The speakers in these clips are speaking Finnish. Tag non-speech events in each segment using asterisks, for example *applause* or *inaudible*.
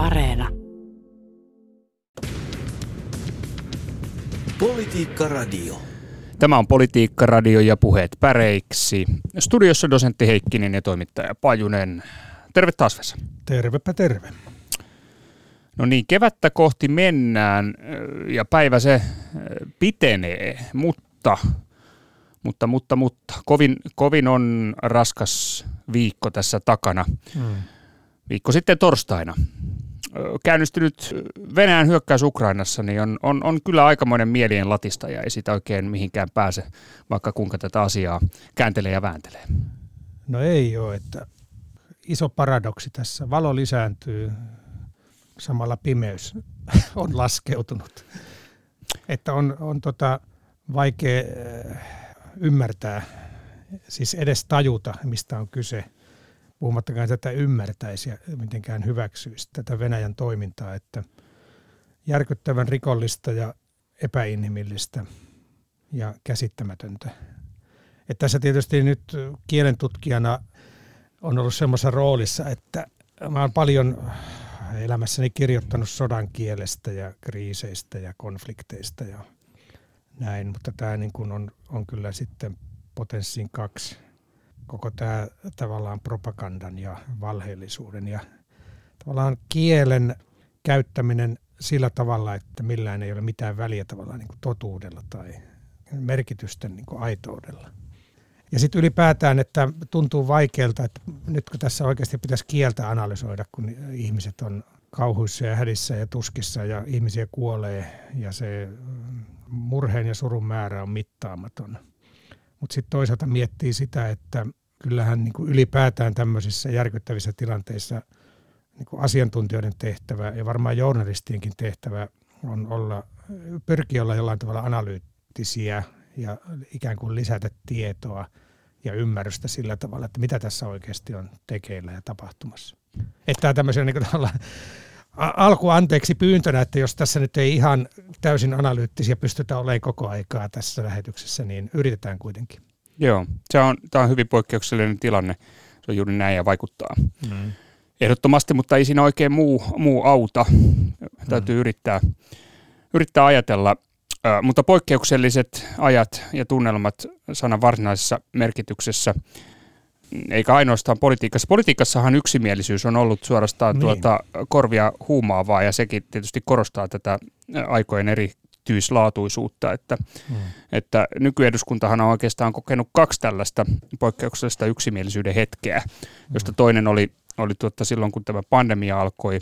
Areena. Politiikka Radio. Tämä on Politiikka Radio ja puheet päreiksi. Studiossa dosentti Heikkinen ja toimittaja Pajunen. Terve taas Vesa. Tervepä terve. No niin, kevättä kohti mennään ja päivä se pitenee, mutta, mutta, mutta, mutta kovin, kovin on raskas viikko tässä takana. Hmm. Viikko sitten torstaina käynnistynyt Venäjän hyökkäys Ukrainassa niin on, on, on kyllä aikamoinen mielien latista ja ei sitä oikein mihinkään pääse, vaikka kuinka tätä asiaa kääntelee ja vääntelee. No ei ole, että iso paradoksi tässä. Valo lisääntyy, samalla pimeys *laughs* on laskeutunut. Että on, on tota vaikea ymmärtää, siis edes tajuta, mistä on kyse – puhumattakaan tätä ymmärtäisi ja mitenkään hyväksyisi tätä Venäjän toimintaa, että järkyttävän rikollista ja epäinhimillistä ja käsittämätöntä. Että tässä tietysti nyt kielen tutkijana on ollut semmoisessa roolissa, että mä oon paljon elämässäni kirjoittanut sodan kielestä ja kriiseistä ja konflikteista ja näin, mutta tämä niin kuin on, on kyllä sitten potenssiin kaksi koko tämä tavallaan propagandan ja valheellisuuden ja tavallaan kielen käyttäminen sillä tavalla, että millään ei ole mitään väliä tavallaan niin kuin totuudella tai merkitysten niin kuin aitoudella. Ja sitten ylipäätään, että tuntuu vaikealta, että nyt kun tässä oikeasti pitäisi kieltä analysoida, kun ihmiset on kauhuissa ja hädissä ja tuskissa ja ihmisiä kuolee ja se murheen ja surun määrä on mittaamaton. Mutta sitten toisaalta miettii sitä, että kyllähän niin kuin ylipäätään tämmöisissä järkyttävissä tilanteissa niin kuin asiantuntijoiden tehtävä ja varmaan journalistienkin tehtävä on olla, pyrkiä olla jollain tavalla analyyttisiä ja ikään kuin lisätä tietoa ja ymmärrystä sillä tavalla, että mitä tässä oikeasti on tekeillä ja tapahtumassa. Että tämä tämmöisen niin alku anteeksi pyyntönä, että jos tässä nyt ei ihan täysin analyyttisiä pystytä olemaan koko aikaa tässä lähetyksessä, niin yritetään kuitenkin. Joo, se on, tämä on hyvin poikkeuksellinen tilanne. Se on juuri näin ja vaikuttaa. Mm. Ehdottomasti, mutta ei siinä oikein muu, muu auta. Täytyy mm. yrittää, yrittää ajatella. Äh, mutta poikkeukselliset ajat ja tunnelmat sanan varsinaisessa merkityksessä, eikä ainoastaan politiikassa. Politiikassahan yksimielisyys on ollut suorastaan niin. tuota korvia huumaavaa ja sekin tietysti korostaa tätä aikojen eri erityislaatuisuutta, että, hmm. että nykyeduskuntahan on oikeastaan kokenut kaksi tällaista poikkeuksellista yksimielisyyden hetkeä, josta hmm. toinen oli, oli tuotta silloin, kun tämä pandemia alkoi,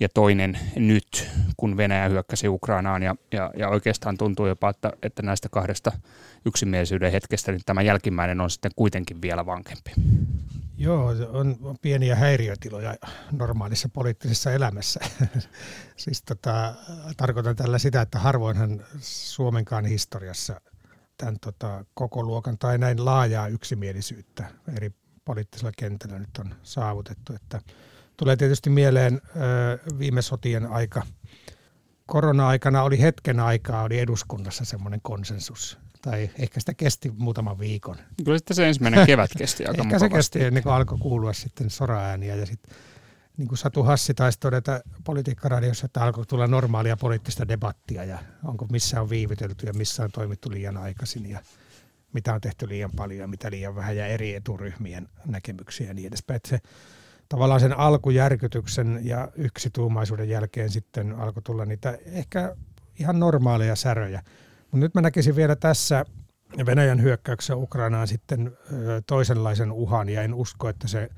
ja toinen nyt, kun Venäjä hyökkäsi Ukrainaan, ja, ja, ja oikeastaan tuntuu jopa, että, että näistä kahdesta yksimielisyyden hetkestä niin tämä jälkimmäinen on sitten kuitenkin vielä vankempi. Joo, on, on pieniä häiriötiloja normaalissa poliittisessa elämässä. *laughs* siis tota, tarkoitan tällä sitä, että harvoinhan Suomenkaan historiassa tämän tota, koko luokan tai näin laajaa yksimielisyyttä eri poliittisella kentällä nyt on saavutettu. Että tulee tietysti mieleen ö, viime sotien aika. Korona-aikana oli hetken aikaa, oli eduskunnassa semmoinen konsensus tai ehkä sitä kesti muutaman viikon. Kyllä sitten se ensimmäinen kevät kesti aika *laughs* Ehkä se kesti ennen kuin alkoi kuulua sitten soraääniä ja sitten niin kuin Satu Hassi taisi todeta politiikkaradiossa, että alkoi tulla normaalia poliittista debattia ja onko missä on viivytelty ja missä on toimittu liian aikaisin ja mitä on tehty liian paljon ja mitä liian vähän ja eri eturyhmien näkemyksiä ja niin edespäin. Että se, tavallaan sen alkujärkytyksen ja yksituumaisuuden jälkeen sitten alkoi tulla niitä ehkä ihan normaaleja säröjä. Mutta nyt mä näkisin vielä tässä Venäjän hyökkäyksessä Ukrainaan sitten toisenlaisen uhan ja en usko, että se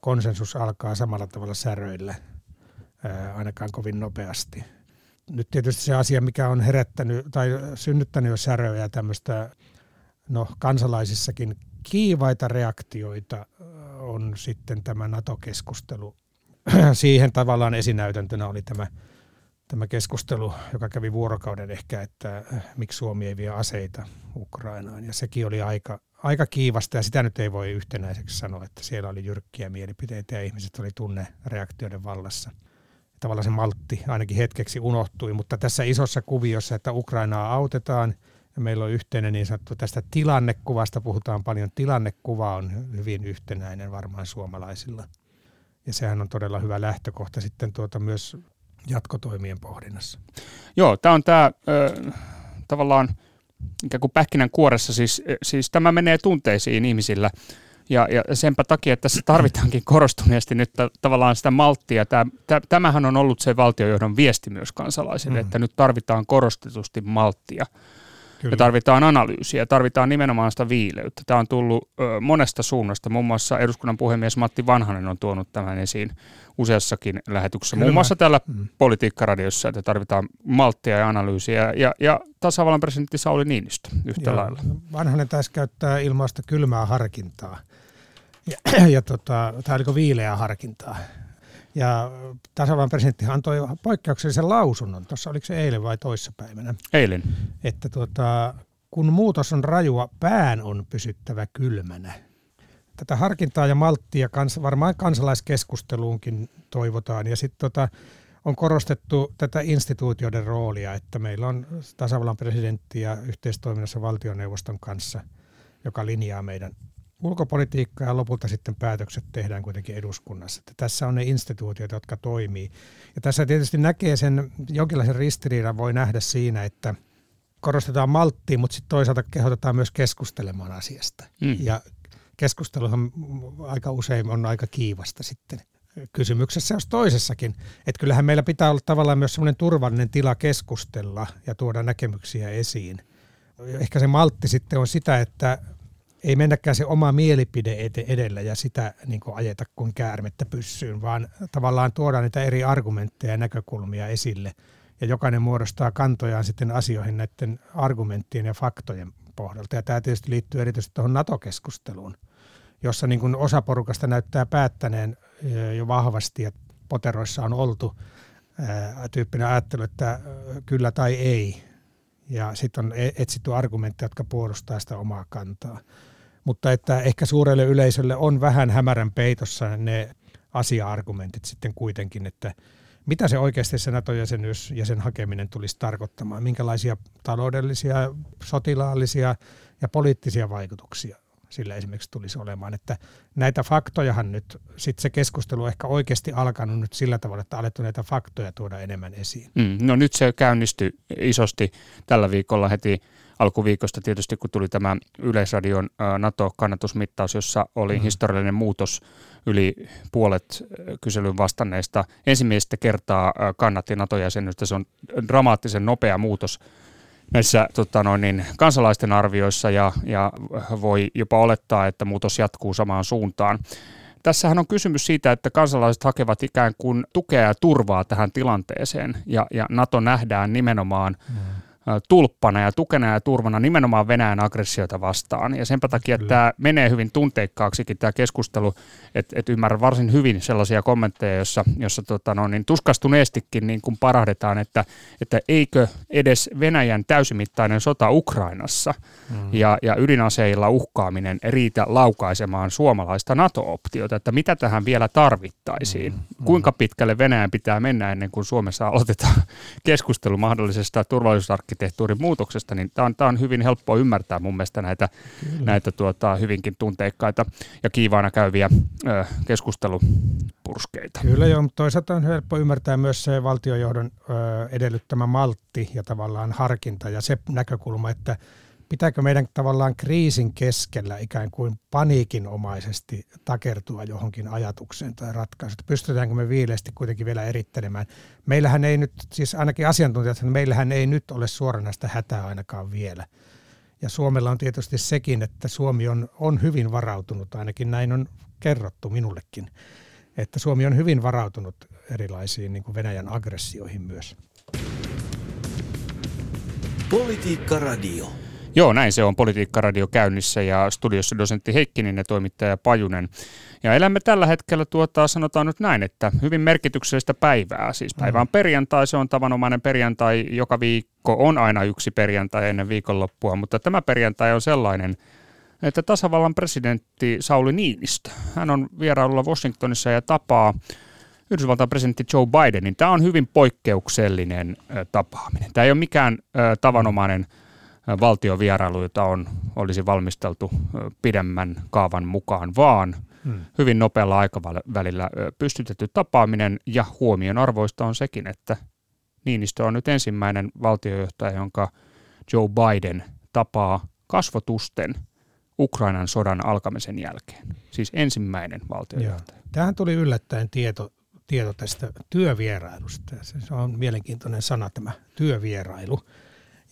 konsensus alkaa samalla tavalla säröillä ainakaan kovin nopeasti. Nyt tietysti se asia, mikä on herättänyt tai synnyttänyt jo säröjä tämmöistä no, kansalaisissakin kiivaita reaktioita on sitten tämä NATO-keskustelu. *clears throat* Siihen tavallaan esinäytäntönä oli tämä tämä keskustelu, joka kävi vuorokauden ehkä, että äh, miksi Suomi ei vie aseita Ukrainaan. Ja sekin oli aika, aika kiivasta ja sitä nyt ei voi yhtenäiseksi sanoa, että siellä oli jyrkkiä mielipiteitä ja ihmiset oli tunnereaktioiden vallassa. Tavallaan se maltti ainakin hetkeksi unohtui, mutta tässä isossa kuviossa, että Ukrainaa autetaan ja meillä on yhteinen niin sanottu tästä tilannekuvasta, puhutaan paljon, tilannekuva on hyvin yhtenäinen varmaan suomalaisilla. Ja sehän on todella hyvä lähtökohta sitten tuota myös jatkotoimien pohdinnassa. Joo, tämä on tämä tavallaan ikään kuin pähkinän kuoressa, siis, siis tämä menee tunteisiin ihmisillä. Ja, ja senpä takia, että tässä tarvitaankin *clears throat* korostuneesti nyt t- tavallaan sitä malttia. Tämä, tämähän on ollut se valtiojohdon viesti myös kansalaisille, mm. että nyt tarvitaan korostetusti malttia. Kyllä. Me tarvitaan analyysiä, tarvitaan nimenomaan sitä viileyttä. Tämä on tullut ö, monesta suunnasta. Muun muassa eduskunnan puhemies Matti Vanhanen on tuonut tämän esiin useassakin lähetyksessä. Kyllä. Muun muassa täällä mm. politiikkaradiossa, että tarvitaan malttia ja analyysiä. Ja, ja tasavallan presidentti Sauli Niinistö yhtä Joo. lailla. Vanhanen taisi käyttää ilmaista kylmää harkintaa. Ja, ja tota, tämä oliko viileää harkintaa. Ja tasavallan presidentti antoi poikkeuksellisen lausunnon, tuossa oliko se eilen vai toissapäivänä? Eilen. Että tuota, kun muutos on rajua, pään on pysyttävä kylmänä. Tätä harkintaa ja malttia kans, varmaan kansalaiskeskusteluunkin toivotaan. Ja sitten tota, on korostettu tätä instituutioiden roolia, että meillä on tasavallan presidentti ja yhteistoiminnassa valtioneuvoston kanssa, joka linjaa meidän ulkopolitiikkaa ja lopulta sitten päätökset tehdään kuitenkin eduskunnassa. Että tässä on ne instituutiot, jotka toimii. Ja tässä tietysti näkee sen jonkinlaisen ristiriidan voi nähdä siinä, että korostetaan malttia, mutta sitten toisaalta kehotetaan myös keskustelemaan asiasta. Mm. Ja keskusteluhan aika usein on aika kiivasta sitten kysymyksessä jos toisessakin. Että kyllähän meillä pitää olla tavallaan myös semmoinen turvallinen tila keskustella ja tuoda näkemyksiä esiin. Ehkä se maltti sitten on sitä, että ei mennäkään se oma mielipide edellä ja sitä niin kuin ajeta kuin käärmettä pyssyyn, vaan tavallaan tuodaan niitä eri argumentteja ja näkökulmia esille. Ja jokainen muodostaa kantojaan sitten asioihin näiden argumenttien ja faktojen pohjalta. Ja tämä tietysti liittyy erityisesti tuohon NATO-keskusteluun, jossa niin kuin osa porukasta näyttää päättäneen jo vahvasti, ja poteroissa on oltu tyyppinen ajattelu, että kyllä tai ei. Ja sitten on e-, etsitty argumentteja, jotka puolustaa sitä omaa kantaa mutta että ehkä suurelle yleisölle on vähän hämärän peitossa ne asia-argumentit sitten kuitenkin, että mitä se oikeasti se NATO-jäsenyys ja sen hakeminen tulisi tarkoittamaan, minkälaisia taloudellisia, sotilaallisia ja poliittisia vaikutuksia sillä esimerkiksi tulisi olemaan. Että näitä faktojahan nyt, sitten se keskustelu on ehkä oikeasti alkanut nyt sillä tavalla, että alettu näitä faktoja tuoda enemmän esiin. Mm, no nyt se käynnistyi isosti tällä viikolla heti alkuviikosta tietysti, kun tuli tämä Yleisradion NATO-kannatusmittaus, jossa oli mm. historiallinen muutos. Yli puolet kyselyn vastanneista ensimmäistä kertaa kannatti NATO-jäsenystä. Se on dramaattisen nopea muutos näissä tota noin, niin, kansalaisten arvioissa ja, ja voi jopa olettaa, että muutos jatkuu samaan suuntaan. Tässähän on kysymys siitä, että kansalaiset hakevat ikään kuin tukea ja turvaa tähän tilanteeseen ja, ja NATO nähdään nimenomaan mm tulppana ja tukena ja turvana nimenomaan Venäjän aggressiota vastaan. Ja senpä takia Kyllä. tämä menee hyvin tunteikkaaksikin tämä keskustelu, että et ymmärrän varsin hyvin sellaisia kommentteja, jossa, jossa tota no, niin tuskastuneestikin niin kuin parahdetaan, että, että eikö edes Venäjän täysimittainen sota Ukrainassa mm. ja, ja ydinaseilla uhkaaminen riitä laukaisemaan suomalaista NATO-optiota, että mitä tähän vielä tarvittaisiin, mm. Mm. kuinka pitkälle Venäjän pitää mennä ennen kuin Suomessa aloitetaan *laughs* keskustelu mahdollisesta turvallisuusarkkitehtista arkkitehtuurin muutoksesta, niin tämä on, tämä on hyvin helppo ymmärtää mun mielestä näitä, näitä tuota, hyvinkin tunteikkaita ja kiivaana käyviä ö, keskustelupurskeita. Kyllä joo, mutta toisaalta on helppo ymmärtää myös se valtiojohdon ö, edellyttämä maltti ja tavallaan harkinta ja se näkökulma, että pitääkö meidän tavallaan kriisin keskellä ikään kuin paniikinomaisesti takertua johonkin ajatukseen tai ratkaisuun? Pystytäänkö me viileästi kuitenkin vielä erittelemään? Meillähän ei nyt, siis ainakin asiantuntijat, meillähän ei nyt ole suoranaista hätää ainakaan vielä. Ja Suomella on tietysti sekin, että Suomi on, on hyvin varautunut, ainakin näin on kerrottu minullekin, että Suomi on hyvin varautunut erilaisiin niin kuin Venäjän aggressioihin myös. Politiikka Radio. Joo, näin se on Politiikka-radio käynnissä ja studiossa dosentti Heikkinen ja toimittaja Pajunen. Ja elämme tällä hetkellä tuota, sanotaan nyt näin, että hyvin merkityksellistä päivää. Siis päivä on perjantai, se on tavanomainen perjantai, joka viikko on aina yksi perjantai ennen viikonloppua, mutta tämä perjantai on sellainen, että tasavallan presidentti Sauli Niinistö, hän on vierailulla Washingtonissa ja tapaa Yhdysvaltain presidentti Joe Bidenin. Tämä on hyvin poikkeuksellinen tapaaminen. Tämä ei ole mikään tavanomainen jota on, olisi valmisteltu pidemmän kaavan mukaan, vaan hmm. hyvin nopealla aikavälillä pystytetty tapaaminen ja huomion arvoista on sekin, että Niinistö on nyt ensimmäinen valtiojohtaja, jonka Joe Biden tapaa kasvotusten Ukrainan sodan alkamisen jälkeen. Siis ensimmäinen valtiojohtaja. Joo. Tähän tuli yllättäen tieto, tieto tästä työvierailusta. Se on mielenkiintoinen sana tämä työvierailu.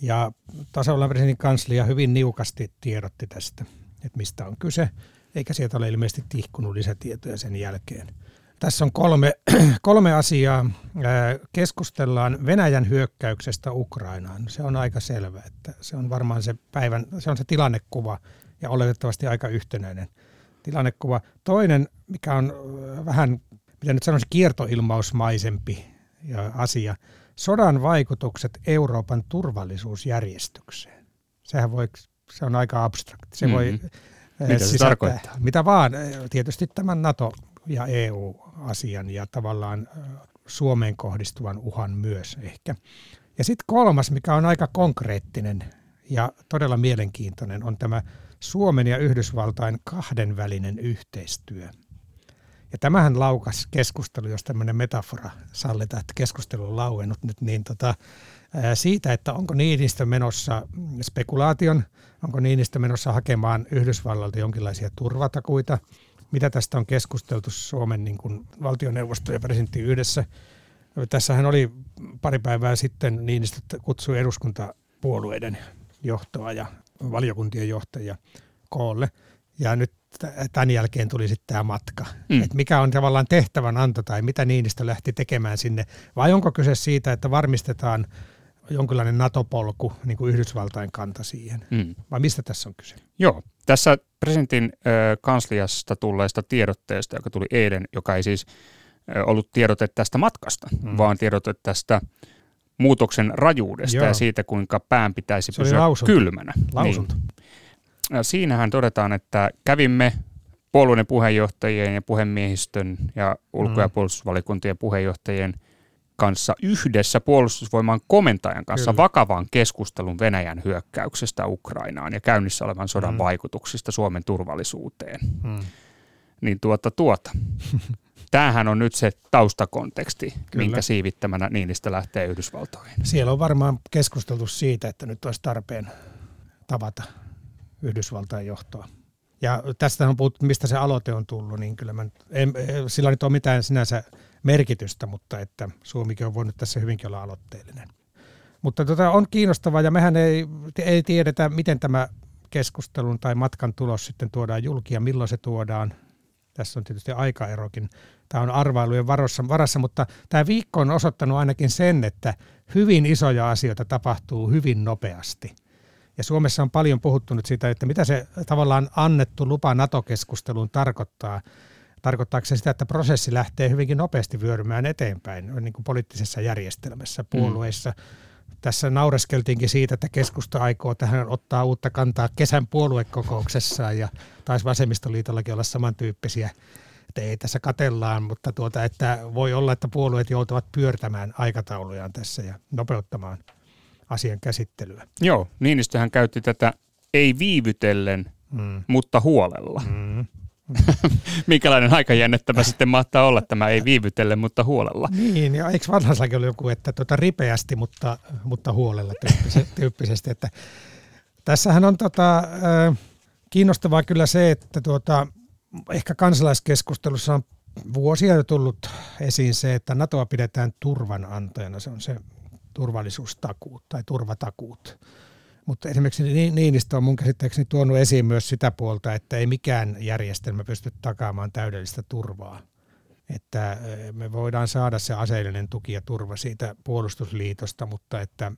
Ja tasavallan presidentin kanslia hyvin niukasti tiedotti tästä, että mistä on kyse, eikä sieltä ole ilmeisesti tihkunut lisätietoja sen jälkeen. Tässä on kolme, *clears throat* kolme asiaa. Keskustellaan Venäjän hyökkäyksestä Ukrainaan. Se on aika selvä, että se on varmaan se päivän, se on se tilannekuva ja oletettavasti aika yhtenäinen tilannekuva. Toinen, mikä on vähän, mitä nyt sanoisin, kiertoilmausmaisempi asia, sodan vaikutukset Euroopan turvallisuusjärjestykseen. Sehän voi, se on aika abstrakti. Se mm-hmm. voi mitä se tarkoittaa? Mitä vaan. Tietysti tämän NATO ja EU-asian ja tavallaan Suomeen kohdistuvan uhan myös ehkä. Ja sitten kolmas, mikä on aika konkreettinen ja todella mielenkiintoinen, on tämä Suomen ja Yhdysvaltain kahdenvälinen yhteistyö. Ja tämähän laukas keskustelu, jos tämmöinen metafora sallitaan, että keskustelu on lauennut nyt, niin tota, siitä, että onko Niinistö menossa spekulaation, onko Niinistö menossa hakemaan Yhdysvallalta jonkinlaisia turvatakuita, mitä tästä on keskusteltu Suomen niin kuin valtioneuvosto ja presidentti yhdessä. Tässähän oli pari päivää sitten Niinistö kutsui eduskuntapuolueiden johtoa ja valiokuntien johtajia koolle. Ja nyt tämän jälkeen tuli sitten tämä matka. Mm. Et mikä on tavallaan tehtävän anto tai mitä Niinistö lähti tekemään sinne. Vai onko kyse siitä, että varmistetaan jonkinlainen NATO-polku, niin kuin Yhdysvaltain kanta siihen? Mm. Vai mistä tässä on kyse? Joo, tässä presidentin ö, kansliasta tulleesta tiedotteesta, joka tuli eilen, joka ei siis ö, ollut tiedote tästä matkasta, mm. vaan tiedote tästä muutoksen rajuudesta Joo. ja siitä, kuinka pään pitäisi Se pysyä lausunto. kylmänä. Lausunto. Niin. Siinähän todetaan, että kävimme puolueiden puheenjohtajien ja puhemiehistön ja ulko- ja mm. puolustusvalikuntien puheenjohtajien – kanssa yhdessä puolustusvoiman komentajan kanssa Kyllä. vakavan keskustelun Venäjän hyökkäyksestä Ukrainaan ja käynnissä olevan sodan mm. vaikutuksista Suomen turvallisuuteen. Mm. Niin tuota tuota. *laughs* Tämähän on nyt se taustakonteksti, Kyllä. minkä siivittämänä Niinistä lähtee Yhdysvaltoihin. Siellä on varmaan keskusteltu siitä, että nyt olisi tarpeen tavata Yhdysvaltain johtoa. Ja tästä on puhuttu, mistä se aloite on tullut, niin kyllä mä, en, sillä nyt ole mitään sinänsä merkitystä, mutta että Suomikin on voinut tässä hyvinkin olla aloitteellinen. Mutta tota, on kiinnostavaa ja mehän ei, ei tiedetä, miten tämä keskustelun tai matkan tulos sitten tuodaan julki ja milloin se tuodaan. Tässä on tietysti aikaerokin. Tämä on arvailujen varossa, varassa, mutta tämä viikko on osoittanut ainakin sen, että hyvin isoja asioita tapahtuu hyvin nopeasti. Ja Suomessa on paljon puhuttu nyt siitä, että mitä se tavallaan annettu lupa NATO-keskusteluun tarkoittaa. Tarkoittaako se sitä, että prosessi lähtee hyvinkin nopeasti vyörymään eteenpäin niin kuin poliittisessa järjestelmässä, mm. puolueissa? Mm. Tässä naureskeltiinkin siitä, että keskusta aikoo tähän ottaa uutta kantaa kesän puoluekokouksessaan ja taisi vasemmistoliitollakin olla samantyyppisiä että ei tässä katellaan, mutta tuota, että voi olla, että puolueet joutuvat pyörtämään aikataulujaan tässä ja nopeuttamaan asian käsittelyä. Joo, Niinistöhän käytti tätä ei viivytellen, mm. mutta huolella. Mm. *laughs* Minkälainen aikajännettävä sitten mahtaa olla tämä ei viivytelle, mutta huolella. Niin, ja eikö vanhallakin ole joku, että tuota ripeästi, mutta, mutta huolella *laughs* tyyppisesti. Että tässähän on tota, kiinnostavaa kyllä se, että tuota, ehkä kansalaiskeskustelussa on vuosia jo tullut esiin se, että NATOa pidetään turvanantajana. Se on se turvallisuustakuut tai turvatakuut. Mutta esimerkiksi Niinistö on mun käsittääkseni tuonut esiin myös sitä puolta, että ei mikään järjestelmä pysty takaamaan täydellistä turvaa. Että me voidaan saada se aseellinen tuki ja turva siitä puolustusliitosta, mutta että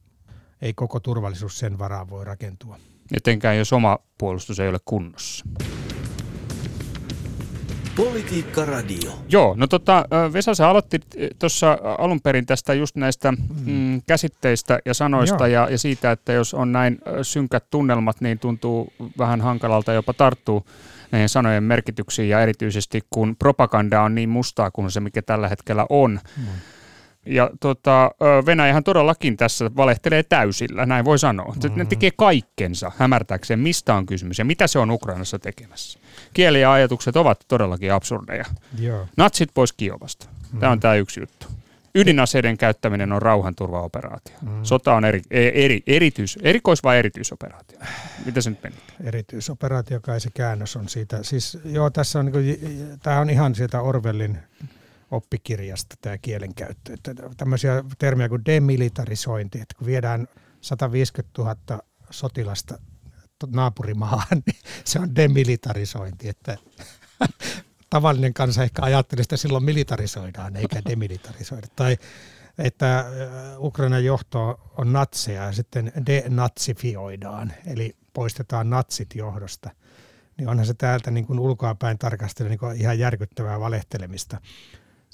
ei koko turvallisuus sen varaan voi rakentua. Etenkään jos oma puolustus ei ole kunnossa. Politiikka Radio. Joo, no tota, Vesa, sä aloitti tuossa alun perin tästä just näistä mm, mm käsitteistä ja sanoista ja, ja siitä, että jos on näin synkät tunnelmat, niin tuntuu vähän hankalalta jopa tarttuu näihin sanojen merkityksiin ja erityisesti kun propaganda on niin mustaa kuin se, mikä tällä hetkellä on. Mm. Ja tota, Venäjähän todellakin tässä valehtelee täysillä, näin voi sanoa. Mm-hmm. Ne tekee kaikkensa hämärtääkseen, mistä on kysymys ja mitä se on Ukrainassa tekemässä. Kieli ja ajatukset ovat todellakin absurdeja. Joo. Natsit pois Kiovasta. Tämä on mm. tämä yksi juttu. Ydinaseiden käyttäminen on rauhanturvaoperaatio. Mm. Sota on eri, e, eri, erityis, erikois- vai erityisoperaatio? Mitä se nyt meni? Erityisoperaatio, kai se käännös on siitä. Siis, joo, tässä on, niin kuin, tämä on ihan sieltä Orwellin oppikirjasta tämä kielenkäyttö. Että tämmöisiä termiä kuin demilitarisointi, että kun viedään 150 000 sotilasta naapurimaahan, *laughs* niin se on demilitarisointi, että *laughs* tavallinen kansa ehkä ajattelee, että silloin militarisoidaan eikä *laughs* demilitarisoida. Tai että äh, Ukrainan johto on natseja ja sitten denatsifioidaan, eli poistetaan natsit johdosta. Niin onhan se täältä niin kuin ulkoapäin tarkastella niin ihan järkyttävää valehtelemista.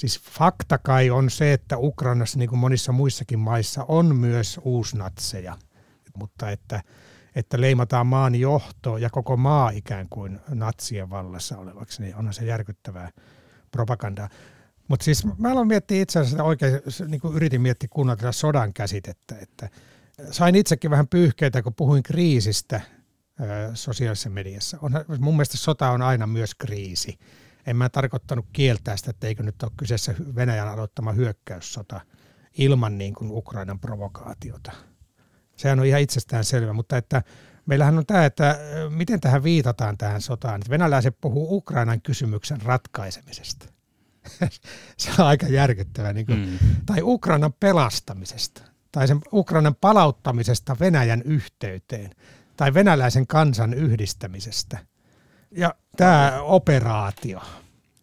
Siis fakta kai on se, että Ukrainassa niin kuin monissa muissakin maissa on myös uusnatseja, mutta että, että leimataan maan johto ja koko maa ikään kuin natsien vallassa olevaksi, niin onhan se järkyttävää propagandaa. Mutta siis mä aloin miettiä itse asiassa oikein, niin kuin yritin miettiä kunnolla tätä sodan käsitettä, että sain itsekin vähän pyyhkeitä, kun puhuin kriisistä sosiaalisessa mediassa. Onhan, mun mielestä sota on aina myös kriisi en mä tarkoittanut kieltää sitä, että eikö nyt ole kyseessä Venäjän aloittama hyökkäyssota ilman niin kuin Ukrainan provokaatiota. Sehän on ihan itsestään selvä, mutta että meillähän on tämä, että miten tähän viitataan tähän sotaan. Venäläiset puhuu Ukrainan kysymyksen ratkaisemisesta. *laughs* se on aika järkyttävä. Niin kuin, mm. Tai Ukrainan pelastamisesta. Tai sen Ukrainan palauttamisesta Venäjän yhteyteen. Tai venäläisen kansan yhdistämisestä – ja tämä operaatio,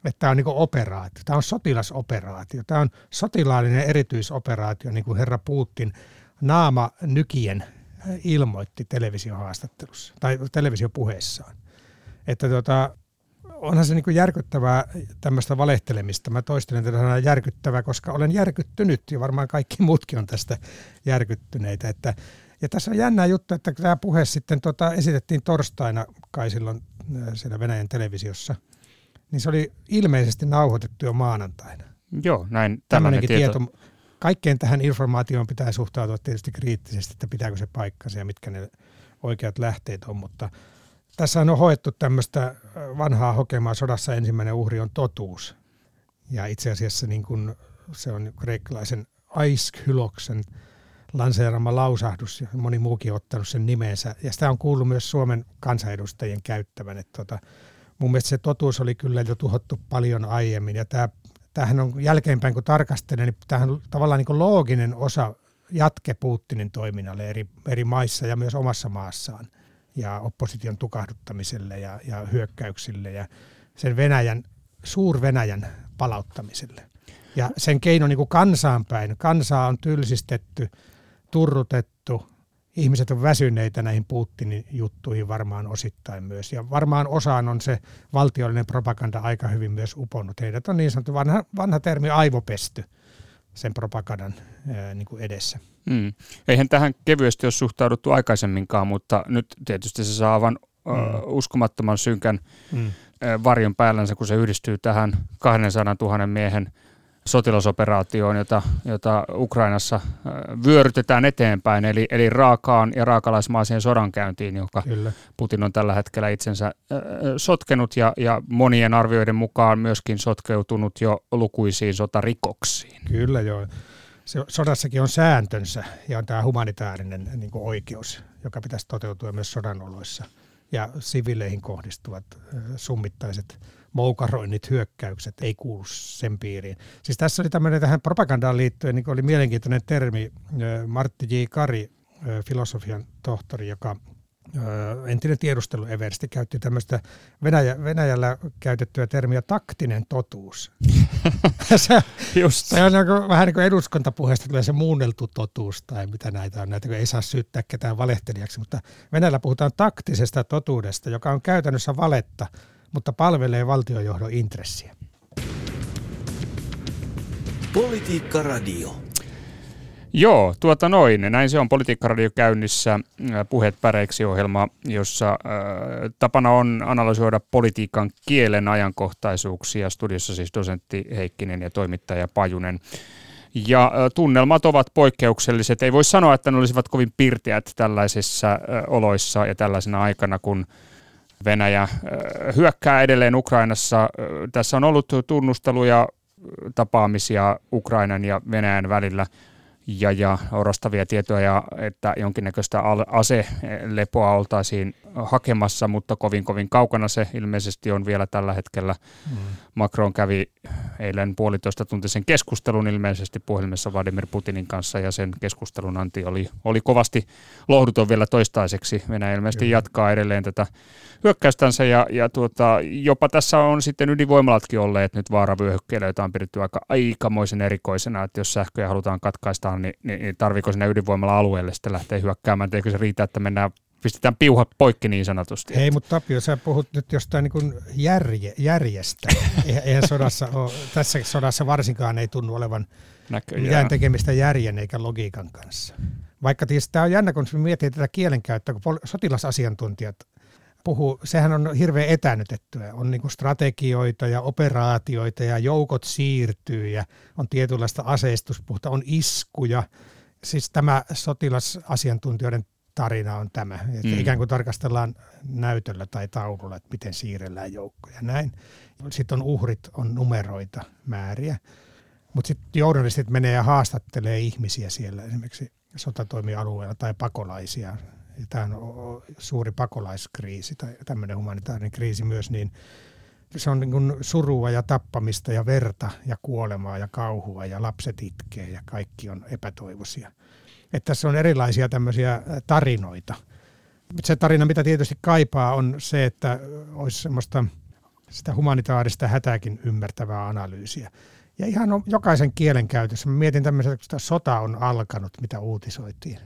että tämä on niin operaatio, tämä on sotilasoperaatio, tämä on sotilaallinen erityisoperaatio, niin kuin herra Putin naama nykien ilmoitti televisiohaastattelussa tai televisiopuheessaan. Että tota, onhan se niin järkyttävää tämmöistä valehtelemista. Mä toistelen tätä sanaa järkyttävää, koska olen järkyttynyt ja varmaan kaikki muutkin on tästä järkyttyneitä. Että, ja tässä on jännä juttu, että tämä puhe sitten tota, esitettiin torstaina kai silloin Äh, siellä Venäjän televisiossa, niin se oli ilmeisesti nauhoitettu jo maanantaina. Joo, näin tällainenkin tieto. tieto. Kaikkeen tähän informaatioon pitää suhtautua tietysti kriittisesti, että pitääkö se paikkansa ja mitkä ne oikeat lähteet on, mutta tässä on hoettu tämmöistä äh, vanhaa hokemaa sodassa ensimmäinen uhri on totuus. Ja itse asiassa niin kun se on kreikkalaisen Aischyloksen lanseerama lausahdus, ja moni muukin on ottanut sen nimensä. Ja sitä on kuullut myös Suomen kansanedustajien käyttävän. Että tota, mun mielestä se totuus oli kyllä jo tuhottu paljon aiemmin. Ja tämä, tämähän on jälkeenpäin, kun tarkastelen, niin tämähän on tavallaan niin looginen osa jatke Putinin toiminnalle eri, eri maissa ja myös omassa maassaan ja opposition tukahduttamiselle ja, ja hyökkäyksille ja sen Venäjän, suur-Venäjän palauttamiselle. Ja sen keino niin kuin kansaan päin. Kansaa on tylsistetty, turrutettu. Ihmiset on väsyneitä näihin Putinin juttuihin varmaan osittain myös. Ja varmaan osaan on se valtiollinen propaganda aika hyvin myös uponnut. Heidät on niin sanottu vanha, vanha termi aivopesty sen propagandan ää, niin kuin edessä. Mm. Eihän tähän kevyesti ole suhtauduttu aikaisemminkaan, mutta nyt tietysti se saa aivan mm. uskomattoman synkän mm. varjon päällänsä, kun se yhdistyy tähän 200 000 miehen – sotilasoperaatioon, jota, jota Ukrainassa vyörytetään eteenpäin, eli, eli raakaan ja raakalaismaiseen sodankäyntiin, joka Kyllä. Putin on tällä hetkellä itsensä äh, sotkenut ja, ja monien arvioiden mukaan myöskin sotkeutunut jo lukuisiin sotarikoksiin. Kyllä joo. Se, sodassakin on sääntönsä ja on tämä humanitaarinen niin oikeus, joka pitäisi toteutua myös sodan oloissa ja sivileihin kohdistuvat äh, summittaiset moukaroinnit, hyökkäykset ei kuulu sen piiriin. Siis tässä oli tämmöinen tähän propagandaan liittyen, niin oli mielenkiintoinen termi, Martti J. Kari, filosofian tohtori, joka entinen tiedustelueversti käytti tämmöistä Venäjä, Venäjällä käytettyä termiä taktinen totuus. *laughs* se, Just. se on niin vähän niin kuin eduskuntapuheesta tulee se muunneltu totuus tai mitä näitä on, näitä ei saa syyttää ketään valehtelijaksi, mutta Venäjällä puhutaan taktisesta totuudesta, joka on käytännössä valetta, mutta palvelee valtiojohdon intressiä. Politiikka Radio. Joo, tuota noin. Näin se on Politiikkaradio käynnissä. Äh, Puheet päreiksi ohjelma, jossa äh, tapana on analysoida politiikan kielen ajankohtaisuuksia. Studiossa siis dosentti Heikkinen ja toimittaja Pajunen. Ja tunnelmat ovat poikkeukselliset. Ei voi sanoa, että ne olisivat kovin pirteät tällaisissa oloissa ja tällaisena aikana, kun Venäjä hyökkää edelleen Ukrainassa. Tässä on ollut tunnusteluja, tapaamisia Ukrainan ja Venäjän välillä – ja, ja orastavia tietoja, että jonkinnäköistä aselepoa oltaisiin hakemassa, mutta kovin kovin kaukana se ilmeisesti on vielä tällä hetkellä. Mm. Macron kävi eilen puolitoista tuntisen keskustelun ilmeisesti puhelimessa Vladimir Putinin kanssa ja sen keskustelun anti oli, oli kovasti lohduton vielä toistaiseksi. Venäjä ilmeisesti Kyllä. jatkaa edelleen tätä hyökkäystänsä ja, ja tuota, jopa tässä on sitten ydinvoimalatkin olleet nyt vaaravyöhykkeillä, joita on pidetty aika aikamoisen erikoisena, että jos sähköjä halutaan katkaista, niin, niin, niin tarviiko sinne ydinvoimala-alueelle sitten lähteä hyökkäämään, eikö se riitä, että mennään pistetään piuhat poikki niin sanotusti. Hei, mutta Tapio, sä puhut nyt jostain niin järje, järjestä. Eihän sodassa *laughs* ole, tässä sodassa varsinkaan ei tunnu olevan Näköjään. mitään tekemistä järjen eikä logiikan kanssa. Vaikka tietysti tämä on jännä, kun miettii tätä kielenkäyttöä, kun sotilasasiantuntijat puhuu, sehän on hirveän etänytettyä. On niin strategioita ja operaatioita ja joukot siirtyy ja on tietynlaista aseistuspuhta, on iskuja. Siis tämä sotilasasiantuntijoiden tarina on tämä. Että mm. Ikään kuin tarkastellaan näytöllä tai taululla, että miten siirrellään joukkoja. Näin. Sitten on uhrit, on numeroita, määriä. Mutta sitten journalistit menee ja haastattelee ihmisiä siellä esimerkiksi sotatoimialueella tai pakolaisia. Tämä on suuri pakolaiskriisi tai tämmöinen humanitaarinen kriisi myös, niin se on niin kuin surua ja tappamista ja verta ja kuolemaa ja kauhua ja lapset itkee ja kaikki on epätoivoisia – että tässä on erilaisia tämmöisiä tarinoita. Se tarina, mitä tietysti kaipaa, on se, että olisi semmoista sitä humanitaarista hätäkin ymmärtävää analyysiä. Ja ihan jokaisen kielen käytössä. Mä mietin tämmöistä, että sota on alkanut, mitä uutisoitiin.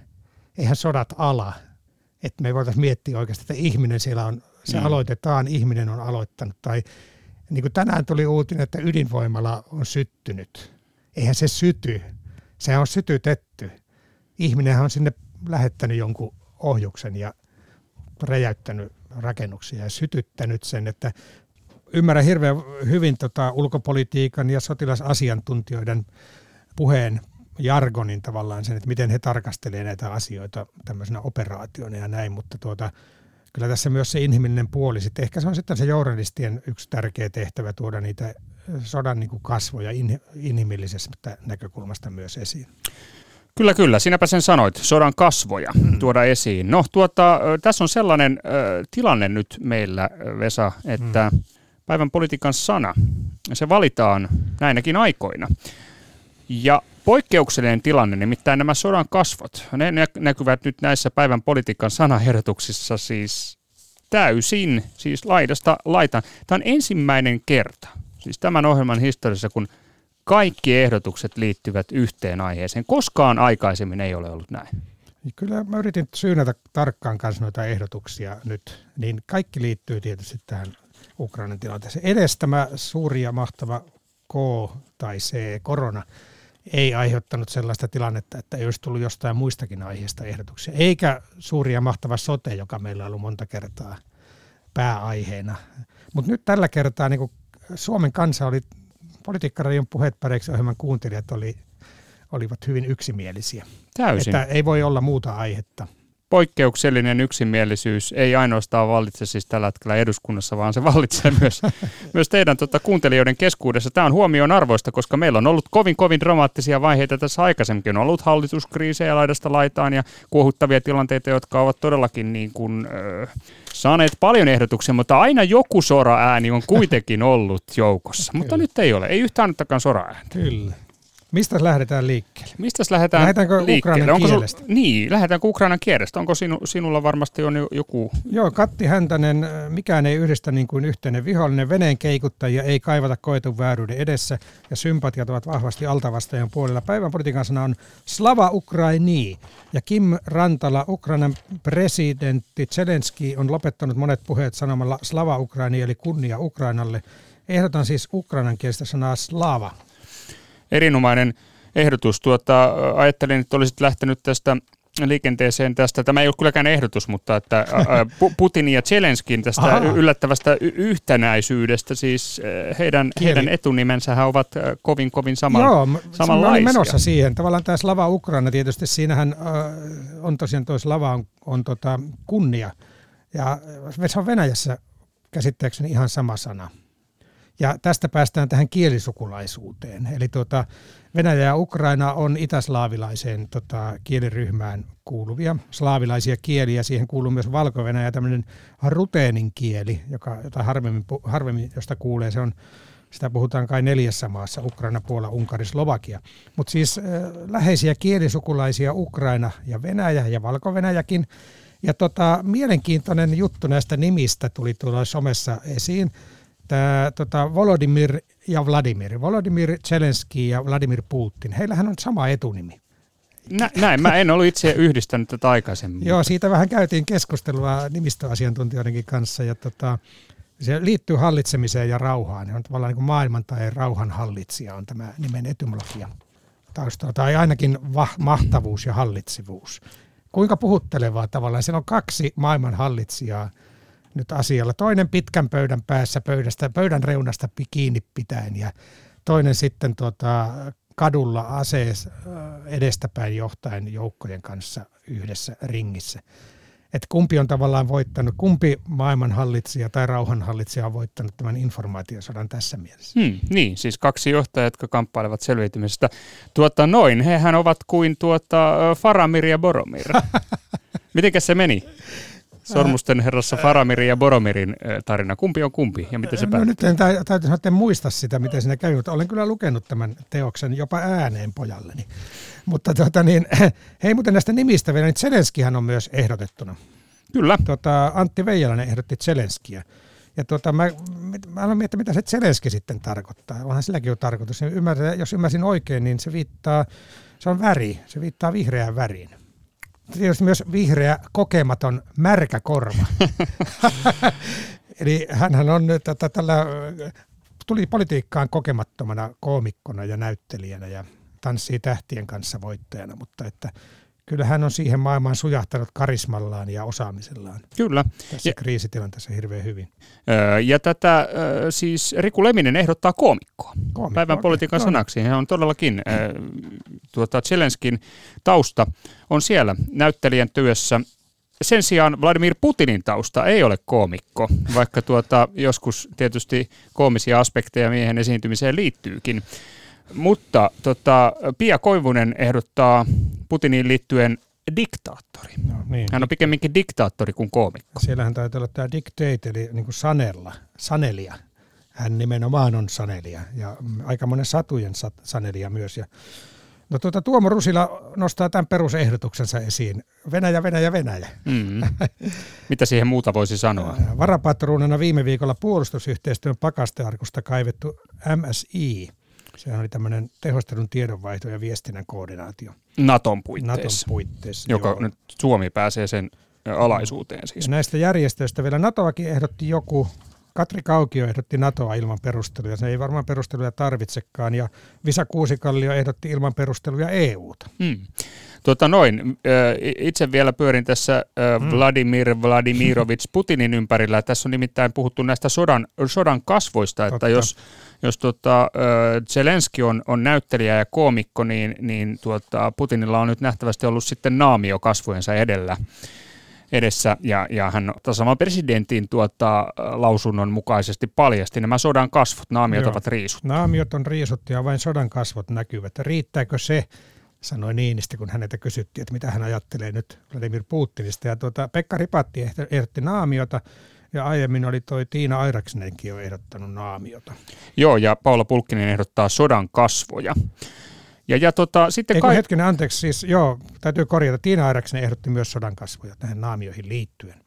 Eihän sodat ala. Että me voitaisiin miettiä oikeasti, että ihminen siellä on, se mm. aloitetaan, ihminen on aloittanut. Tai niin kuin tänään tuli uutinen, että ydinvoimala on syttynyt. Eihän se syty. Se on sytytetty ihminenhän on sinne lähettänyt jonkun ohjuksen ja räjäyttänyt rakennuksia ja sytyttänyt sen, että ymmärrän hirveän hyvin tota ulkopolitiikan ja sotilasasiantuntijoiden puheen jargonin tavallaan sen, että miten he tarkastelevat näitä asioita tämmöisenä operaationa ja näin, mutta tuota, kyllä tässä myös se inhimillinen puoli, sitten ehkä se on sitten se journalistien yksi tärkeä tehtävä tuoda niitä sodan niin kuin kasvoja inhimillisestä näkökulmasta myös esiin. Kyllä, kyllä. Sinäpä sen sanoit. Sodan kasvoja hmm. tuoda esiin. No, tuota, tässä on sellainen äh, tilanne nyt meillä, Vesa, että hmm. päivän politiikan sana, se valitaan näinäkin aikoina. Ja poikkeuksellinen tilanne, nimittäin nämä sodan kasvot, ne näkyvät nyt näissä päivän politiikan sanaehdotuksissa siis täysin, siis laidasta laitaan. Tämä on ensimmäinen kerta, siis tämän ohjelman historiassa, kun – kaikki ehdotukset liittyvät yhteen aiheeseen. Koskaan aikaisemmin ei ole ollut näin. Kyllä mä yritin syynätä tarkkaan kanssa noita ehdotuksia nyt, niin kaikki liittyy tietysti tähän Ukrainan tilanteeseen. Edes tämä suuri ja mahtava K tai C, korona, ei aiheuttanut sellaista tilannetta, että ei olisi tullut jostain muistakin aiheista ehdotuksia. Eikä suuri ja mahtava sote, joka meillä on ollut monta kertaa pääaiheena. Mutta nyt tällä kertaa niin Suomen kansa oli Politiikkaradion puheet päreiksi ohjelman kuuntelijat oli, olivat hyvin yksimielisiä. Täysin. Että ei voi olla muuta aihetta. Poikkeuksellinen yksimielisyys ei ainoastaan vallitse siis tällä hetkellä eduskunnassa, vaan se vallitsee myös, *laughs* myös teidän tuota, kuuntelijoiden keskuudessa. Tämä on huomioon arvoista, koska meillä on ollut kovin kovin dramaattisia vaiheita tässä aikaisemmin. On ollut hallituskriisejä laidasta laitaan ja kuohuttavia tilanteita, jotka ovat todellakin niin kuin, äh, saaneet paljon ehdotuksia, mutta aina joku sora-ääni on kuitenkin ollut joukossa. mutta nyt ei ole, ei yhtään ainuttakaan sora-ääntä. Kyllä. Mistä lähdetään liikkeelle? Mistä lähdetään Lähdetäänkö liikkeelle? Ukrainan Onko kielestä? Sul, niin, lähdetäänkö Ukrainan kielestä? Onko sinu, sinulla varmasti on joku... Joo, Katti Häntänen, mikään ei yhdestä niin kuin yhteinen vihollinen. Veneen keikuttajia ei kaivata koetun vääryyden edessä ja sympatiat ovat vahvasti altavastajan puolella. Päivän politiikan sana on Slava Ukraini ja Kim Rantala, Ukrainan presidentti Zelenski on lopettanut monet puheet sanomalla Slava Ukraini eli kunnia Ukrainalle. Ehdotan siis ukrainan kielestä sanaa slava erinomainen ehdotus. Tuota, ajattelin, että olisit lähtenyt tästä liikenteeseen tästä. Tämä ei ole kylläkään ehdotus, mutta että Putinin ja Zelenskin tästä Aha. yllättävästä yhtenäisyydestä, siis heidän, heidän etunimensähän ovat kovin kovin sama, Joo, samanlaisia. menossa siihen. Tavallaan tämä Slava Ukraina tietysti, siinähän on tosiaan tuo Slava on, on tota kunnia. Ja se on Venäjässä käsittääkseni ihan sama sana. Ja tästä päästään tähän kielisukulaisuuteen. Eli tuota, Venäjä ja Ukraina on itäslaavilaiseen tota, kieliryhmään kuuluvia slaavilaisia kieliä. Siihen kuuluu myös valko tämmöinen ruteenin kieli, joka, jota harvemmin, harvemmin, josta kuulee. Se on, sitä puhutaan kai neljässä maassa, Ukraina, Puola, Unkari, Slovakia. Mutta siis äh, läheisiä kielisukulaisia Ukraina ja Venäjä ja valko -Venäjäkin. Ja tota, mielenkiintoinen juttu näistä nimistä tuli tuolla somessa esiin tämä tota, Volodymyr ja Vladimir. Volodymyr Zelensky ja Vladimir Putin. Heillähän on sama etunimi. Nä, näin, mä en ollut itse yhdistänyt tätä aikaisemmin. Joo, siitä vähän käytiin keskustelua nimistöasiantuntijoidenkin kanssa ja tota, se liittyy hallitsemiseen ja rauhaan. Se on tavallaan niin kuin maailman tai rauhan hallitsija on tämä nimen etymologia taustalla, tai ainakin va- mahtavuus ja hallitsivuus. Kuinka puhuttelevaa tavallaan. Siellä on kaksi maailman hallitsijaa – nyt asialla. Toinen pitkän pöydän päässä pöydästä, pöydän reunasta kiinni pitäen ja toinen sitten tota, kadulla asees edestäpäin johtaen joukkojen kanssa yhdessä ringissä. Että kumpi on tavallaan voittanut, kumpi maailmanhallitsija tai rauhanhallitsija on voittanut tämän informaatiosodan tässä mielessä? Hmm, niin, siis kaksi johtajaa, jotka kamppailevat selviytymisestä. Tuota, noin, hehän ovat kuin tuota, Faramir ja Boromir. *laughs* Mitenkäs se meni? Sormusten herrassa Faramirin ja Boromirin tarina. Kumpi on kumpi ja miten se no, nyt en täytyy sanoa, että muista sitä, miten siinä käy, mutta olen kyllä lukenut tämän teoksen jopa ääneen pojalleni. Mutta tuota, niin, *clears throat* hei muuten näistä nimistä vielä, niin Zelenskihän on myös ehdotettuna. Kyllä. Tuota, Antti Veijalainen ehdotti Zelenskiä. Ja tuota, mä, mä aloin miettiä, mitä se Zelenski sitten tarkoittaa. Onhan silläkin on tarkoitus. Ymmärrän, jos ymmärsin oikein, niin se viittaa, se on väri, se viittaa vihreään väriin tietysti myös vihreä, kokematon, märkä korva. *laughs* Eli hän on tätä, tällä, tuli politiikkaan kokemattomana koomikkona ja näyttelijänä ja tanssii tähtien kanssa voittajana, mutta että kyllä hän on siihen maailmaan sujahtanut karismallaan ja osaamisellaan. Kyllä. Tässä ja, kriisitilanteessa hirveän hyvin. ja tätä siis Riku Leminen ehdottaa koomikkoa. Koomikko, Päivän okay. politiikan no. sanaksi. Hän on todellakin tuota Zelenskin tausta on siellä näyttelijän työssä. Sen sijaan Vladimir Putinin tausta ei ole koomikko, vaikka tuota, joskus tietysti koomisia aspekteja miehen esiintymiseen liittyykin. Mutta tota, Pia Koivunen ehdottaa Putiniin liittyen diktaattori. No, niin. Hän on pikemminkin diktaattori kuin koomikko. Siellähän täytyy olla tämä dictate, eli niin kuin sanella, sanelia. Hän nimenomaan on sanelia ja aika monen satujen sanelia myös. Ja No tuota, Tuomo Rusila nostaa tämän perusehdotuksensa esiin. Venäjä, Venäjä, Venäjä. Mm. Mitä siihen muuta voisi sanoa? Varapatruunana viime viikolla puolustusyhteistyön pakastearkusta kaivettu MSI. Sehän oli tämmöinen tehostetun tiedonvaihto ja viestinnän koordinaatio. Naton puitteissa. Naton puitteissa, Joka joo. nyt Suomi pääsee sen alaisuuteen siis. Ja näistä järjestöistä vielä NATOakin ehdotti joku Katri Kaukio ehdotti NATOa ilman perusteluja. Se ei varmaan perusteluja tarvitsekaan. Ja Visa Kuusikallio ehdotti ilman perusteluja EUta. Hmm. Tuota noin, itse vielä pyörin tässä hmm. Vladimir Vladimirovich Putinin ympärillä. Tässä on nimittäin puhuttu näistä sodan, sodan kasvoista, että Totta. jos, jos tuota, Zelenski on, on näyttelijä ja koomikko, niin, niin tuota, Putinilla on nyt nähtävästi ollut sitten naamio kasvojensa edellä edessä ja, ja hän tasavallan presidentin tuota, lausunnon mukaisesti paljasti nämä sodan kasvot. Naamiot Joo. ovat riisut. Naamiot on riisuttu ja vain sodan kasvot näkyvät. Riittääkö se, sanoi Niinistä, kun häneltä kysyttiin, että mitä hän ajattelee nyt Vladimir Putinista. Ja tuota, Pekka Ripatti ehdotti naamiota, ja aiemmin oli toi Tiina Airaksenenkin jo ehdottanut naamiota. Joo, ja Paula Pulkkinen ehdottaa sodan kasvoja. Ja, ja tota, sitten Eikö kai... hetkinen, anteeksi, siis joo, täytyy korjata. Tiina Airaksen ehdotti myös sodan kasvoja tähän naamioihin liittyen.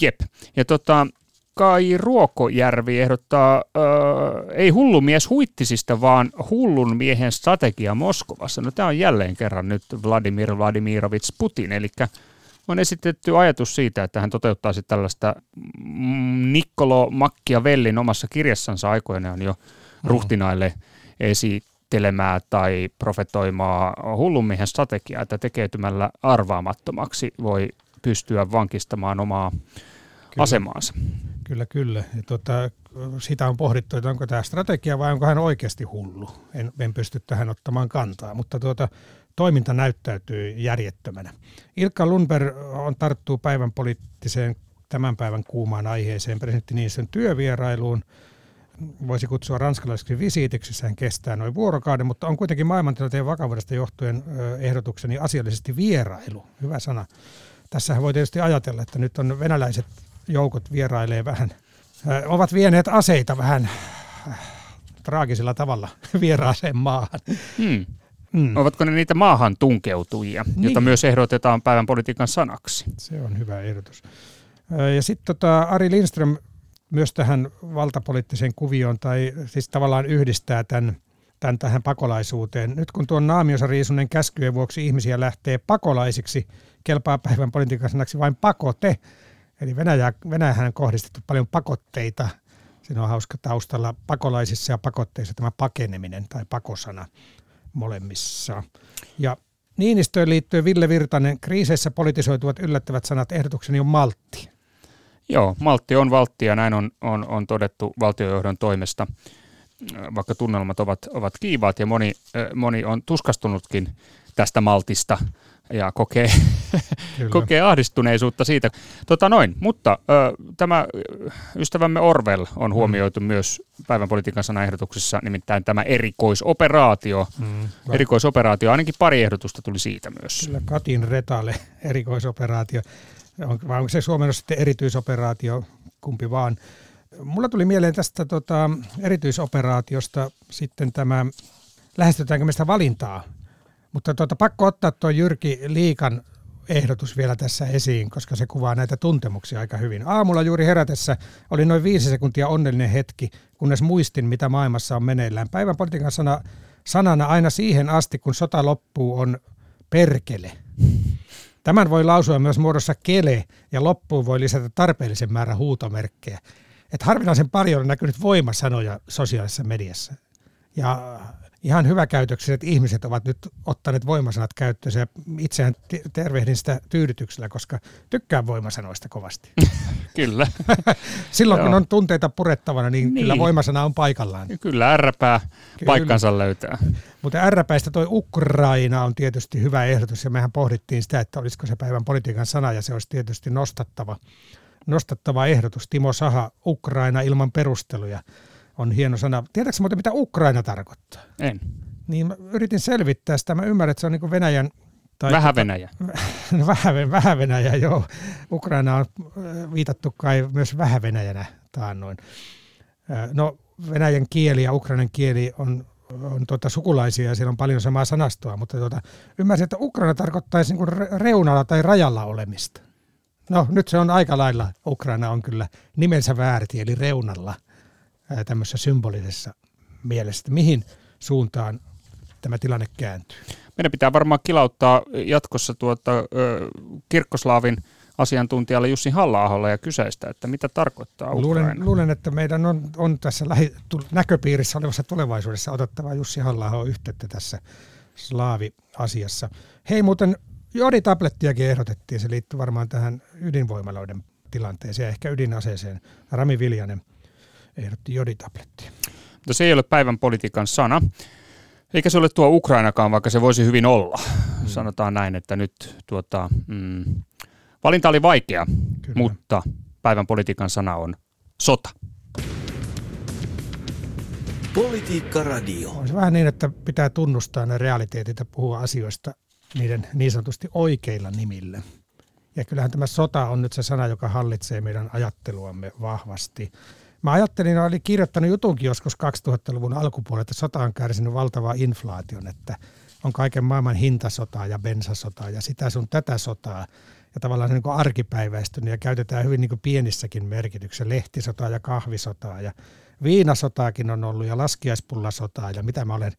Jep. Ja tota, Kai Ruokojärvi ehdottaa, äh, ei hullumies huittisista, vaan hullun miehen strategia Moskovassa. No tämä on jälleen kerran nyt Vladimir Vladimirovits Putin, eli on esitetty ajatus siitä, että hän toteuttaisi tällaista mm, Niccolo Machiavellin omassa kirjassansa aikoinaan jo mm. ruhtinaille esi- esittelemää tai profetoimaa hullummiehen strategiaa, että tekeytymällä arvaamattomaksi voi pystyä vankistamaan omaa kyllä. asemaansa. Kyllä, kyllä. Ja tuota, sitä on pohdittu, että onko tämä strategia vai onko hän oikeasti hullu. En, en pysty tähän ottamaan kantaa, mutta tuota, toiminta näyttäytyy järjettömänä. Ilkka Lundberg on tarttuu päivän poliittiseen tämän päivän kuumaan aiheeseen presidentti Niinistön työvierailuun. Voisi kutsua ranskalaiseksi visiitiksi, sehän kestää noin vuorokauden, mutta on kuitenkin maailmantilanteen vakavuudesta johtuen ehdotukseni asiallisesti vierailu. Hyvä sana. Tässähän voi tietysti ajatella, että nyt on venäläiset joukot vierailee vähän, ovat vieneet aseita vähän traagisella tavalla *laughs* vieraaseen maahan. Hmm. Mm. Ovatko ne niitä maahan tunkeutujia, niin. jota myös ehdotetaan päivän politiikan sanaksi? Se on hyvä ehdotus. Ja sitten tota, Ari Lindström myös tähän valtapoliittiseen kuvioon, tai siis tavallaan yhdistää tämän, tämän tähän pakolaisuuteen. Nyt kun tuon naamiosa riisunen käskyjen vuoksi ihmisiä lähtee pakolaisiksi, kelpaa päivän politiikan sanaksi vain pakote. Eli Venäjä, Venäjähän on kohdistettu paljon pakotteita. Siinä on hauska taustalla pakolaisissa ja pakotteissa tämä pakeneminen tai pakosana molemmissa. Ja Niinistöön liittyen Ville Virtanen, kriiseissä politisoituvat yllättävät sanat, ehdotukseni on maltti. Joo, maltti on valtti ja näin on, on, on todettu valtiojohdon toimesta, vaikka tunnelmat ovat, ovat kiivaat ja moni, moni on tuskastunutkin tästä maltista ja kokee, kokee ahdistuneisuutta siitä. Tota noin, mutta ö, tämä ystävämme Orwell on huomioitu mm. myös päivän politiikan sanaehdotuksessa, nimittäin tämä erikoisoperaatio. Mm. Erikoisoperaatio, ainakin pari ehdotusta tuli siitä myös. Kyllä Katin Retale erikoisoperaatio. On, vai onko se Suomen sitten erityisoperaatio, kumpi vaan. Mulla tuli mieleen tästä tota, erityisoperaatiosta sitten tämä, lähestytäänkö me sitä valintaa mutta tuota, pakko ottaa tuo Jyrki Liikan ehdotus vielä tässä esiin, koska se kuvaa näitä tuntemuksia aika hyvin. Aamulla juuri herätessä oli noin viisi sekuntia onnellinen hetki, kunnes muistin, mitä maailmassa on meneillään. Päivän politiikan sana, sanana aina siihen asti, kun sota loppuu, on perkele. Tämän voi lausua myös muodossa kele, ja loppuun voi lisätä tarpeellisen määrän huutomerkkejä. Et harvinaisen paljon on näkynyt voimasanoja sosiaalisessa mediassa. Ja ihan hyväkäytökset ihmiset ovat nyt ottaneet voimasanat käyttöön ja itseään tervehdin sitä tyydytyksellä, koska tykkään voimasanoista kovasti. *laughs* kyllä. *laughs* Silloin kun on tunteita purettavana, niin, niin. kyllä voimasana on paikallaan. Kyllä ärräpää paikkansa löytää. Mutta ärräpäistä toi Ukraina on tietysti hyvä ehdotus ja mehän pohdittiin sitä, että olisiko se päivän politiikan sana ja se olisi tietysti nostattava, nostattava ehdotus. Timo Saha, Ukraina ilman perusteluja on hieno sana. Tiedätkö muuten, mitä Ukraina tarkoittaa? En. Niin mä yritin selvittää sitä. Mä ymmärrän, että se on niin Venäjän... Tai vähän tota- Venäjä. No, *laughs* vähän, vähän Venäjä, joo. Ukraina on äh, viitattu kai myös vähän Venäjänä taannoin. Äh, no Venäjän kieli ja Ukrainan kieli on, on tuota sukulaisia ja siellä on paljon samaa sanastoa, mutta tuota, ymmärsin, että Ukraina tarkoittaisi niin reunalla tai rajalla olemista. No nyt se on aika lailla, Ukraina on kyllä nimensä väärti, eli reunalla – tämmöisessä symbolisessa mielessä, mihin suuntaan tämä tilanne kääntyy. Meidän pitää varmaan kilauttaa jatkossa tuota, kirkkoslaavin asiantuntijalle Jussi halla ja kyseistä, että mitä tarkoittaa Ukraina. Luulen, luulen että meidän on, on tässä lähi, näköpiirissä olevassa tulevaisuudessa otettava Jussi halla yhteyttä tässä slaavi-asiassa. Hei muuten, joditablettiakin ehdotettiin, se liittyy varmaan tähän ydinvoimaloiden tilanteeseen ja ehkä ydinaseeseen. Rami Viljanen ehdotti joditablettia. Mutta se ei ole päivän politiikan sana. Eikä se ole tuo Ukrainakaan, vaikka se voisi hyvin olla. Hmm. Sanotaan näin, että nyt tuota, mm, valinta oli vaikea, Kyllä. mutta päivän politiikan sana on sota. Politiikka Radio. On se vähän niin, että pitää tunnustaa ne realiteetit ja puhua asioista niiden niin sanotusti oikeilla nimillä. Ja kyllähän tämä sota on nyt se sana, joka hallitsee meidän ajatteluamme vahvasti. Mä ajattelin, että olin kirjoittanut jutunkin joskus 2000-luvun alkupuolella, että sota on kärsinyt valtavaa inflaation, että on kaiken maailman hintasotaa ja bensasotaa ja sitä sun tätä sotaa. Ja tavallaan se niin arkipäiväistynyt ja käytetään hyvin niin pienissäkin merkityksissä. Lehtisotaa ja kahvisotaa ja viinasotaakin on ollut ja laskiaispullasotaa ja mitä mä olen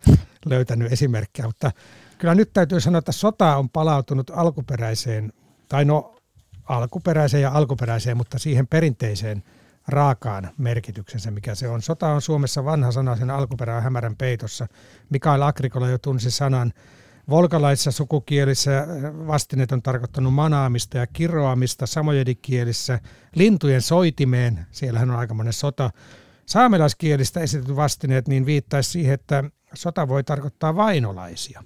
löytänyt esimerkkejä. Mutta kyllä nyt täytyy sanoa, että sota on palautunut alkuperäiseen, tai no alkuperäiseen ja alkuperäiseen, mutta siihen perinteiseen – raakaan merkityksensä, mikä se on. Sota on Suomessa vanha sana, sen alkuperä on hämärän peitossa. Mikael Agrikola jo tunsi sanan. Volkalaisissa sukukielissä vastineet on tarkoittanut manaamista ja kiroamista, samojedikielissä lintujen soitimeen, siellähän on aikamoinen sota. Saamelaiskielistä esitetty vastineet niin viittaisi siihen, että sota voi tarkoittaa vainolaisia.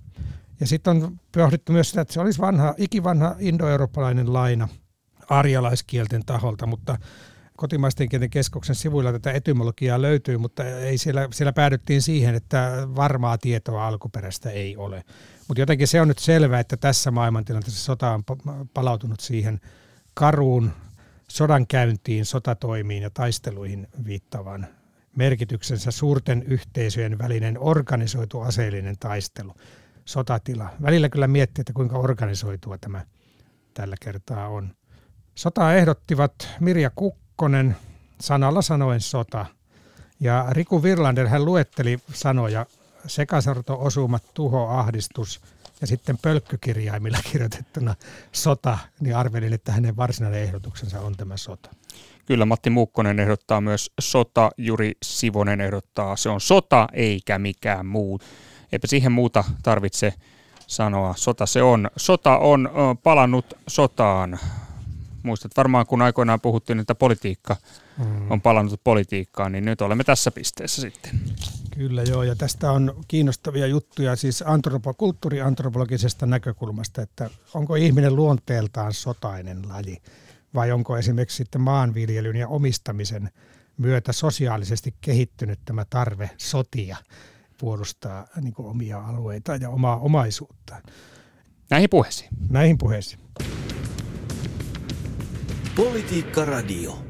Ja sitten on pohdittu myös sitä, että se olisi vanha, ikivanha indoeurooppalainen laina arjalaiskielten taholta, mutta kotimaisten kielten keskuksen sivuilla tätä etymologiaa löytyy, mutta ei siellä, siellä päädyttiin siihen, että varmaa tietoa alkuperäistä ei ole. Mutta jotenkin se on nyt selvää, että tässä maailmantilanteessa sota on palautunut siihen karuun sodankäyntiin, sotatoimiin ja taisteluihin viittavan merkityksensä suurten yhteisöjen välinen organisoitu aseellinen taistelu, sotatila. Välillä kyllä miettii, että kuinka organisoitua tämä tällä kertaa on. Sotaa ehdottivat Mirja Kukkonen, sanalla sanoen sota. Ja Riku Virlander hän luetteli sanoja sekasorto, osumat, tuho, ahdistus ja sitten pölkkykirjaimilla *laughs* kirjoitettuna sota, niin arvelin, että hänen varsinainen ehdotuksensa on tämä sota. Kyllä Matti Muukkonen ehdottaa myös sota, Juri Sivonen ehdottaa se on sota eikä mikään muu. Eipä siihen muuta tarvitse sanoa. Sota se on. Sota on palannut sotaan. Muistat varmaan, kun aikoinaan puhuttiin, että politiikka mm. on palannut politiikkaan, niin nyt olemme tässä pisteessä sitten. Kyllä joo, ja tästä on kiinnostavia juttuja siis antropo, kulttuuriantropologisesta näkökulmasta, että onko ihminen luonteeltaan sotainen laji vai onko esimerkiksi sitten maanviljelyn ja omistamisen myötä sosiaalisesti kehittynyt tämä tarve sotia puolustaa niin omia alueita ja omaa omaisuuttaan. Näihin puheisiin. Näihin puheisiin. Politiikka Radio.